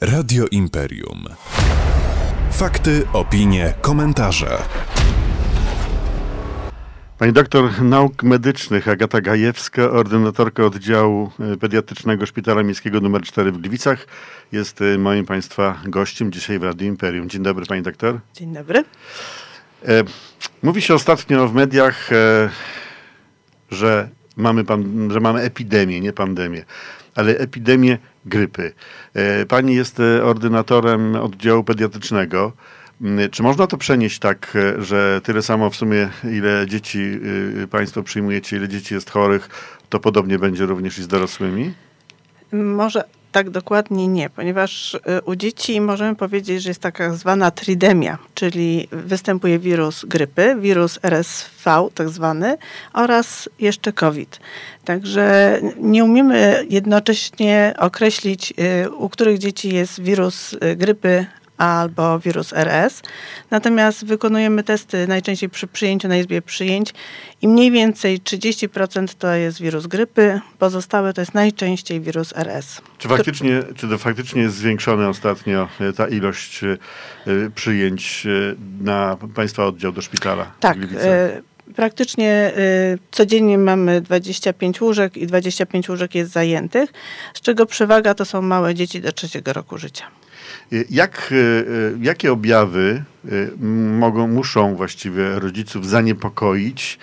Radio Imperium. Fakty, opinie, komentarze. Pani doktor nauk medycznych Agata Gajewska, ordynatorka oddziału e, pediatrycznego Szpitala Miejskiego nr 4 w Gliwicach, jest e, moim Państwa gościem dzisiaj w Radio Imperium. Dzień dobry Pani doktor. Dzień dobry. E, mówi się ostatnio w mediach, że mamy, pan, że mamy epidemię, nie pandemię, ale epidemię grypy. Pani jest ordynatorem oddziału pediatrycznego. Mm, czy można to przenieść tak, e, że tyle samo w sumie, ile dzieci y, Państwo przyjmujecie, ile dzieci jest chorych, to podobnie będzie również i z dorosłymi? Może tak dokładnie nie, ponieważ y, u dzieci możemy powiedzieć, że jest taka zwana tridemia, czyli występuje wirus grypy, wirus RSV tak zwany oraz jeszcze COVID. Także nie umiemy jednocześnie określić, y, u których dzieci jest wirus grypy albo wirus RS. Natomiast wykonujemy testy najczęściej przy przyjęciu na izbie przyjęć i mniej więcej 30% to jest wirus grypy, pozostałe to jest najczęściej wirus RS. Czy faktycznie, czy to faktycznie jest zwiększona ostatnio e, ta ilość e, przyjęć e, na Państwa oddział do szpitala? Tak. Praktycznie y, codziennie mamy 25 łóżek i 25 łóżek jest zajętych, z czego przewaga to są małe dzieci do trzeciego roku życia. Jak, e, e, jakie objawy mogą, muszą właściwie rodziców zaniepokoić,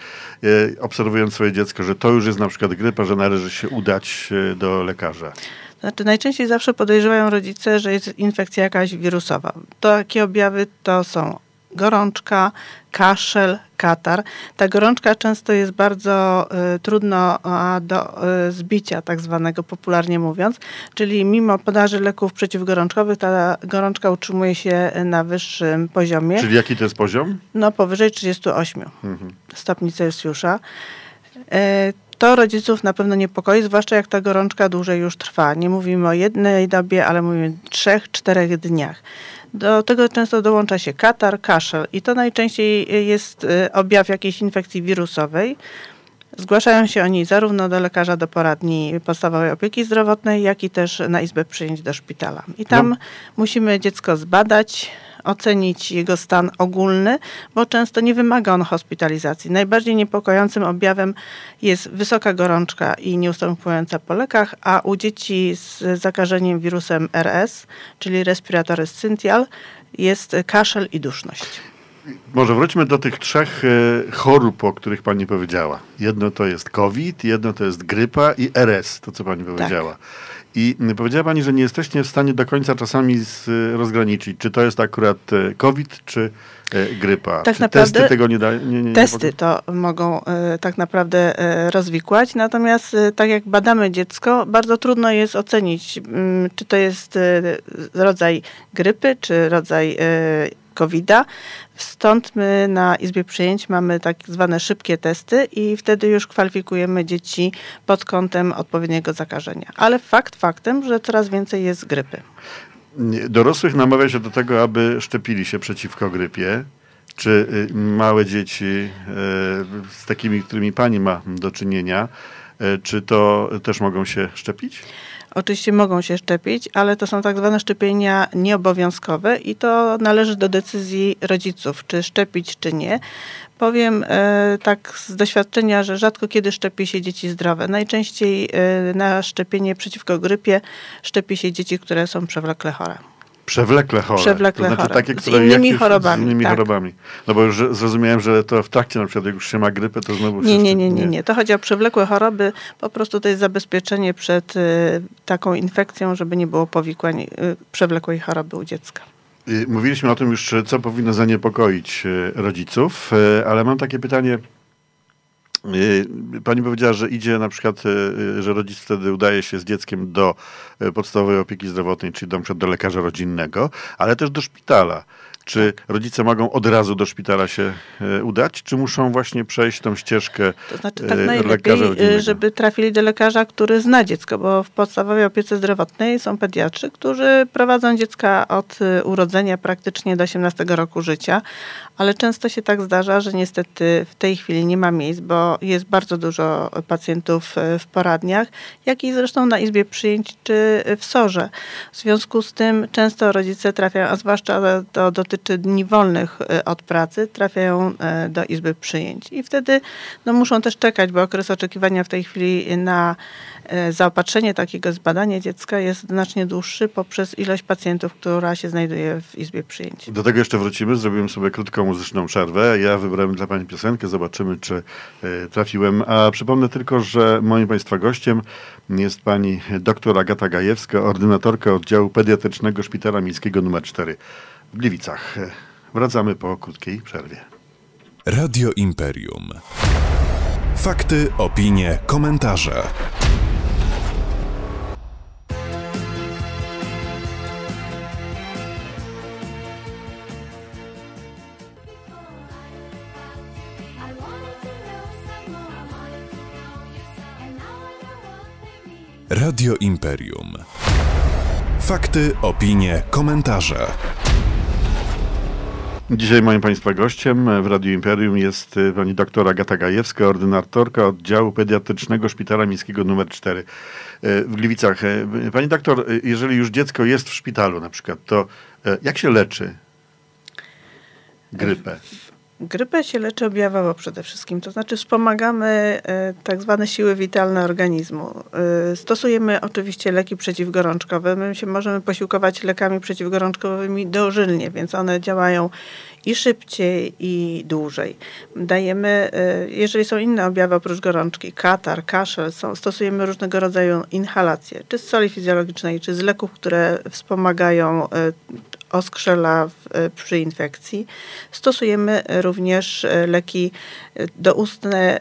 obserwując swoje dziecko, że to już jest na przykład grypa, że należy się udać do lekarza? Znaczy, najczęściej zawsze podejrzewają rodzice, że jest infekcja jakaś wirusowa. Takie objawy to są gorączka, kaszel, katar. Ta gorączka często jest bardzo y, trudno do y, zbicia, tak zwanego popularnie mówiąc, czyli mimo podaży leków przeciwgorączkowych ta gorączka utrzymuje się na wyższym poziomie. Czyli jaki to jest poziom? No powyżej 38 mhm. stopni Celsjusza. Y, to rodziców na pewno niepokoi, zwłaszcza jak ta gorączka dłużej już trwa. Nie mówimy o jednej dobie, ale mówimy o trzech, czterech dniach. Do tego często dołącza się katar, kaszel i to najczęściej jest y, objaw jakiejś infekcji wirusowej. Zgłaszają się oni zarówno do lekarza do poradni podstawowej opieki zdrowotnej, jak i też na izbę przyjęć do szpitala. I tam no. musimy dziecko zbadać, ocenić jego stan ogólny, bo często nie wymaga on hospitalizacji. Najbardziej niepokojącym objawem jest wysoka gorączka i nieustępująca po lekach, a u dzieci z zakażeniem wirusem RS, czyli respiratory syntial, jest kaszel i duszność. Może wróćmy do tych trzech e, chorób, o których pani powiedziała. Jedno to jest COVID, jedno to jest grypa i RS, to co pani powiedziała. Tak. I powiedziała Pani, że nie jesteście w stanie do końca czasami z, rozgraniczyć, czy to jest akurat e, COVID, czy e, grypa. Tak czy naprawdę testy tego nie dają? Nie, nie, testy to mogą e, tak naprawdę e, rozwikłać, natomiast e, tak jak badamy dziecko, bardzo trudno jest ocenić, mm, czy to jest e, rodzaj grypy, czy rodzaj COVID-a. Stąd my na Izbie Przyjęć mamy tak zwane szybkie testy i wtedy już kwalifikujemy dzieci pod kątem odpowiedniego zakażenia. Ale fakt faktem, że coraz więcej jest grypy. Dorosłych namawia się do tego, aby szczepili się przeciwko grypie. Czy y, małe dzieci y, z takimi, którymi pani ma do czynienia, y, czy to też mogą się szczepić? Oczywiście mogą się szczepić, ale to są tak zwane szczepienia nieobowiązkowe i to należy do decyzji rodziców, czy szczepić, czy nie. Powiem e, tak z doświadczenia, że rzadko kiedy szczepi się dzieci zdrowe. Najczęściej e, na szczepienie przeciwko grypie szczepi się dzieci, które są przewlekle chore. Przewlekle chore. Przewlekle to znaczy chore. takie, które z innymi chorobami. Z innymi tak. chorobami. No bo już zrozumiałem, że to w trakcie na przykład, jak już się ma grypę, to znowu nie, nie, nie, nie, nie. To chodzi o przewlekłe choroby. Po prostu to jest zabezpieczenie przed y, taką infekcją, żeby nie było powikłań y, przewlekłej choroby u dziecka. Y, mówiliśmy o tym już, co powinno zaniepokoić y, rodziców, y, ale mam takie pytanie pani powiedziała, że idzie na przykład, y, y, że rodzic wtedy udaje się z dzieckiem do podstawowej opieki zdrowotnej, czyli do, do lekarza rodzinnego, ale też do szpitala. Czy rodzice mogą od razu do szpitala się e, udać, czy muszą właśnie przejść tą ścieżkę To znaczy e, tak lekarza najlepiej, rodzinnego? żeby trafili do lekarza, który zna dziecko, bo w podstawowej opiece zdrowotnej są pediatrzy, którzy prowadzą dziecka od urodzenia praktycznie do 18 roku życia, ale często się tak zdarza, że niestety w tej chwili nie ma miejsc, bo jest bardzo dużo pacjentów w poradniach, jak i zresztą na izbie przyjęć czy w SORze. W związku z tym często rodzice trafiają, a zwłaszcza to dotyczy dni wolnych y, od pracy, trafiają y, do izby przyjęć. I wtedy no, muszą też czekać, bo okres oczekiwania w tej chwili na y, zaopatrzenie takiego zbadania dziecka jest znacznie dłuższy poprzez ilość pacjentów, która się znajduje w izbie przyjęć. Do tego jeszcze wrócimy. Zrobimy sobie krótką muzyczną przerwę. Ja wybrałem dla Pani piosenkę. Zobaczymy, czy e, trafiłem. A przypomnę tylko, że moim Państwa gościem jest Pani dr Agata Gajewska, ordynatorka oddziału pediatrycznego Szpitala Miejskiego nr 4 w Gliwicach. Wracamy po krótkiej przerwie. Radio Imperium. Fakty, opinie, komentarze. Radio Imperium. Fakty, opinie, komentarze. Dzisiaj moim Państwa gościem w Radiu Imperium jest y, pani doktor Agata Gajewska, ordynatorka oddziału pediatrycznego Szpitala Miejskiego nr 4 y, w Gliwicach. Y, Pani doktor, jeżeli już dziecko jest w szpitalu na przykład, to jak się leczy grypę? Grypę się leczy objawowo przede wszystkim, to znaczy wspomagamy e, tak zwane siły witalne organizmu. E, Stosujemy oczywiście leki przeciwgorączkowe. My się możemy posiłkować lekami przeciwgorączkowymi dożylnie, więc one działają i szybciej, i dłużej. Dajemy, e, jeżeli są inne objawy oprócz gorączki, katar, kaszel, są, stosujemy różnego rodzaju inhalacje, czy z soli fizjologicznej, czy z leków, które wspomagają oskrzela e, przy infekcji. Stosujemy również e, leki e, doustne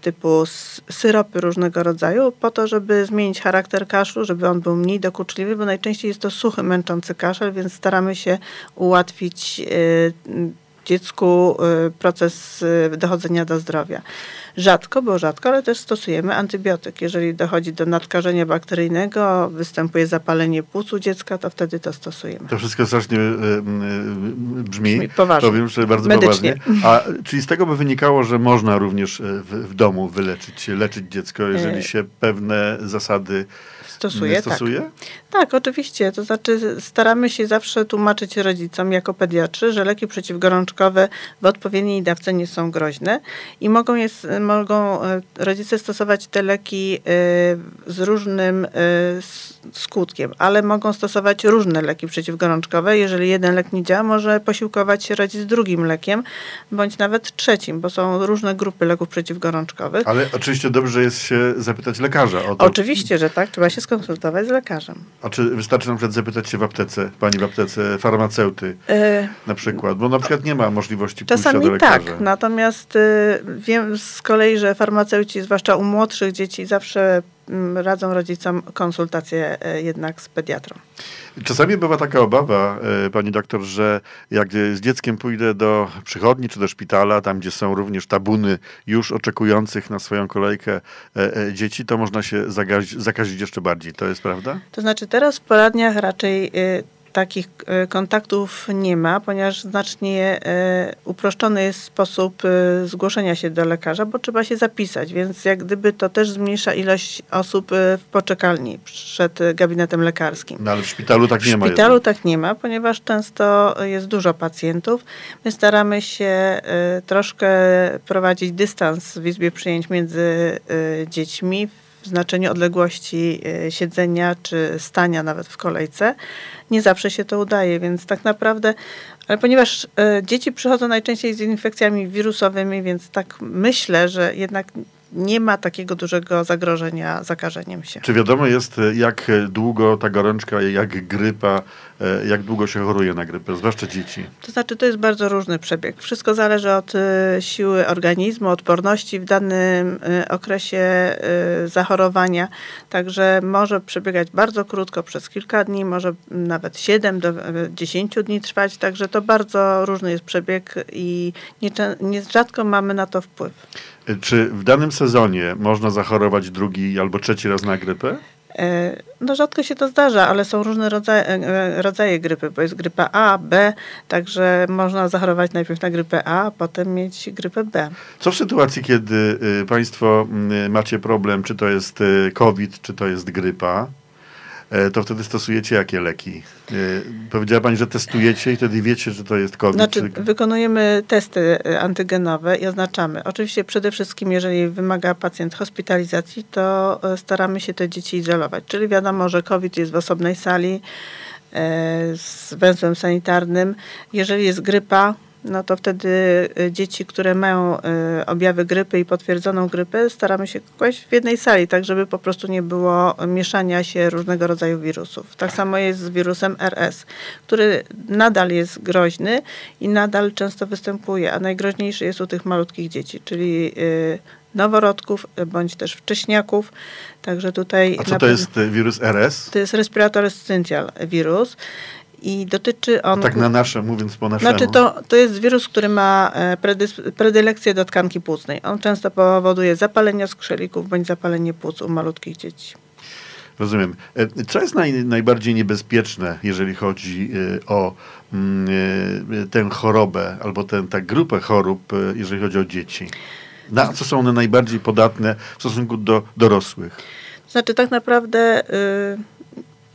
typu syropy różnego rodzaju po to, żeby zmienić charakter kaszlu, żeby on był mniej dokuczliwy, bo najczęściej jest to suchy, męczący kaszel, więc staramy się ułatwić dziecku e, proces e, dochodzenia do zdrowia. Rzadko, bo rzadko, ale też stosujemy antybiotyk. Jeżeli dochodzi do nadkażenia bakteryjnego, występuje zapalenie płuc u dziecka, to wtedy to stosujemy. To wszystko strasznie y, y, brzmi, Brzmi poważnie. powiem, że bardzo Medycznie. poważnie. A czyli z tego by wynikało, że można również y, w, w domu wyleczyć, leczyć dziecko, jeżeli się pewne zasady Stosuje, nie tak. stosuje? Tak, oczywiście. To znaczy staramy się zawsze tłumaczyć rodzicom jako pediatrzy, że leki przeciwgorączkowe w odpowiedniej dawce nie są groźne i mogą, jest, mogą e, rodzice stosować te leki e, z różnym e, skutkiem, ale mogą stosować różne leki przeciwgorączkowe. Jeżeli jeden lek nie działa, może posiłkować się rodzic drugim lekiem, bądź nawet trzecim, bo są różne grupy leków przeciwgorączkowych. Ale oczywiście dobrze jest się zapytać lekarza o to. Oczywiście, że tak. Trzeba się skonsultować z lekarzem. A czy wystarczy na przykład zapytać się w aptece, pani w aptece, farmaceuty E, na przykład, bo na przykład nie ma możliwości pójścia Czasami do lekarza. tak, natomiast y, wiem z kolei, że farmaceuci, zwłaszcza u młodszych dzieci, zawsze radzą rodzicom konsultację y, jednak z pediatrą. Czasami bywa taka obawa, e, pani doktor, że jak z dzieckiem pójdę do przychodni czy do szpitala, tam gdzie są również tabuny już oczekujących na swoją kolejkę e, e, dzieci, to można się zagazić, zakazić jeszcze bardziej. To jest prawda? To znaczy teraz w poradniach raczej y, takich y, kontaktów nie ma, ponieważ znacznie y, uproszczony jest sposób y, zgłoszenia się do lekarza, bo trzeba się zapisać, więc jak gdyby to też zmniejsza ilość osób w poczekalni przed gabinetem lekarskim. No ale w szpitalu tak nie w ma. szpitalu jednak. tak nie ma, ponieważ często jest dużo pacjentów. My staramy się troszkę prowadzić dystans w izbie przyjęć między dziećmi w znaczeniu odległości y, siedzenia czy stania nawet w kolejce. Nie zawsze się to udaje, więc tak naprawdę, ale ponieważ y, dzieci przychodzą najczęściej z infekcjami wirusowymi, więc tak myślę, że jednak nie ma takiego dużego zagrożenia zakażeniem się. Czy wiadomo jest, e, jak e, długo ta gorączka, jak grypa, e, jak długo się choruje na grypę, zwłaszcza dzieci? To znaczy, to jest bardzo różny przebieg. Wszystko zależy od y, siły organizmu, odporności w danym okresie zachorowania. Także może przebiegać bardzo krótko, przez kilka dni, może nawet 7 do y, 10 dni trwać. Także to bardzo różny jest przebieg i nieczę- nierzadko mamy na to wpływ. E, Czy w danym sezonie można zachorować drugi albo trzeci raz na grypę? E, No rzadko się to zdarza, ale są różne rodzaje, e, rodzaje grypy, bo jest grypa A, B, także można zachorować najpierw na grypę A, a potem mieć grypę B. Co w sytuacji, kiedy y, Państwo y, macie problem, czy to jest y, COVID, czy to jest grypa, e, to wtedy stosujecie jakie leki? Y, Powiedziała Pani, że testujecie i wtedy wiecie, że to jest COVID. Znaczy, czy... wykonujemy testy y, antygenowe i oznaczamy. Oczywiście przede wszystkim, jeżeli wymaga pacjent hospitalizacji, to staramy się te dzieci izolować. Czyli wiadomo, że COVID jest w osobnej sali e, z węzłem sanitarnym. Jeżeli jest grypa, no to wtedy y, dzieci, które mają y, objawy grypy i potwierdzoną grypę, staramy się kłaść w jednej sali, tak żeby po prostu nie było mieszania się różnego rodzaju wirusów. Tak samo jest z wirusem RS, który nadal jest groźny i nadal często występuje, a najgroźniejszy jest u tych malutkich dzieci, czyli y, noworodków bądź też wcześniaków. Także tutaj A co to jest wirus RS? to jest respirator syncytial wirus i dotyczy on Tak na nasze, mówiąc po naszemu. znaczy to, to jest wirus, który ma e, predylekcję do tkanki płucnej. On często powoduje zapalenie skrzelików bądź zapalenie płuc u malutkich dzieci. Rozumiem. E, Co jest naj, najbardziej niebezpieczne, jeżeli chodzi e, o mm, tę chorobę albo tę tak grupę chorób, jeżeli chodzi o dzieci? Na co są one najbardziej podatne w stosunku do dorosłych? Znaczy tak naprawdę y,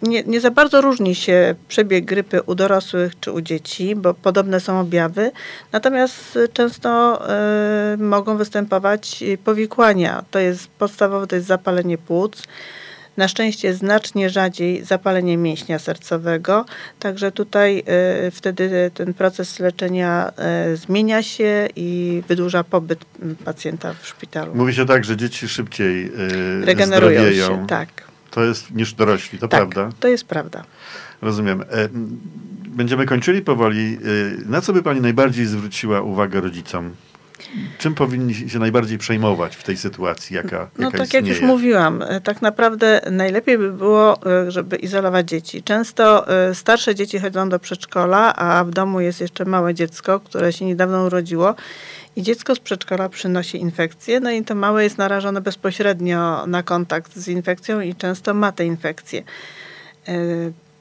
nie, nie za bardzo różni się przebieg grypy u dorosłych czy u dzieci, bo podobne są objawy. Natomiast y, często y, mogą występować y, powikłania. To jest podstawowe, to jest zapalenie płuc. Na szczęście znacznie rzadziej zapalenie mięśnia sercowego, także tutaj y, wtedy ten proces leczenia y, zmienia się i wydłuża pobyt mm, pacjenta w szpitalu. Mówi się tak, że dzieci szybciej e, Regenerują zdrowieją. się, tak. To jest niż dorośli, to tak, prawda? to jest prawda. Rozumiem. E, Będziemy kończyli powoli. E, Na co by Pani najbardziej zwróciła uwagę rodzicom? Czym powinni się najbardziej przejmować w tej sytuacji, jaka, No jaka tak istnieje? jak już mówiłam, e, tak naprawdę najlepiej by było, żeby izolować dzieci. Często starsze dzieci chodzą do przedszkola, a w domu jest jeszcze małe dziecko, które się niedawno urodziło i dziecko z przedszkola przynosi infekcję, no i to małe jest narażone bezpośrednio na kontakt z infekcją i często ma te infekcje. E,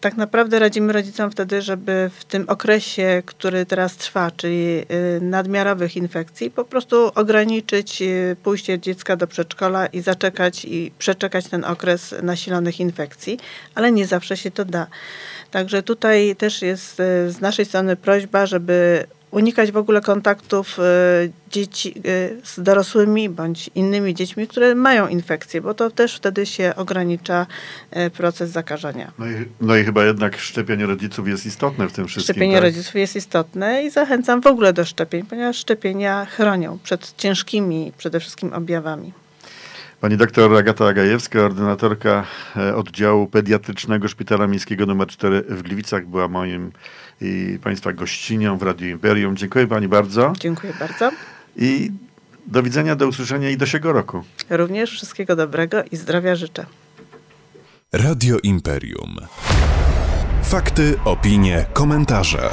Tak naprawdę radzimy rodzicom wtedy, żeby w tym okresie, który teraz trwa, czyli y, nadmiarowych infekcji, po prostu ograniczyć y, pójście dziecka do przedszkola i zaczekać i przeczekać ten okres nasilonych infekcji, ale nie zawsze się to da. Także tutaj też jest z naszej strony prośba, żeby unikać w ogóle kontaktów y, dzieci y, z dorosłymi bądź innymi dziećmi, które mają infekcję, bo to też wtedy się ogranicza y, proces zakażenia. No i, no i chyba jednak szczepienie rodziców jest istotne w tym wszystkim. Szczepienie tak? rodziców jest istotne i zachęcam w ogóle do szczepień, ponieważ szczepienia chronią przed ciężkimi przede wszystkim objawami. Pani doktor Agata Agajewska, ordynatorka e, oddziału pediatrycznego Szpitala Miejskiego nr 4 w Gliwicach, była moim i Państwa gościnią w Radiu Imperium. Dziękuję Pani bardzo Dziękuję bardzo. i do widzenia, do usłyszenia i do siego roku. Również wszystkiego dobrego i zdrowia życzę. Radio Imperium. Fakty, opinie, komentarze.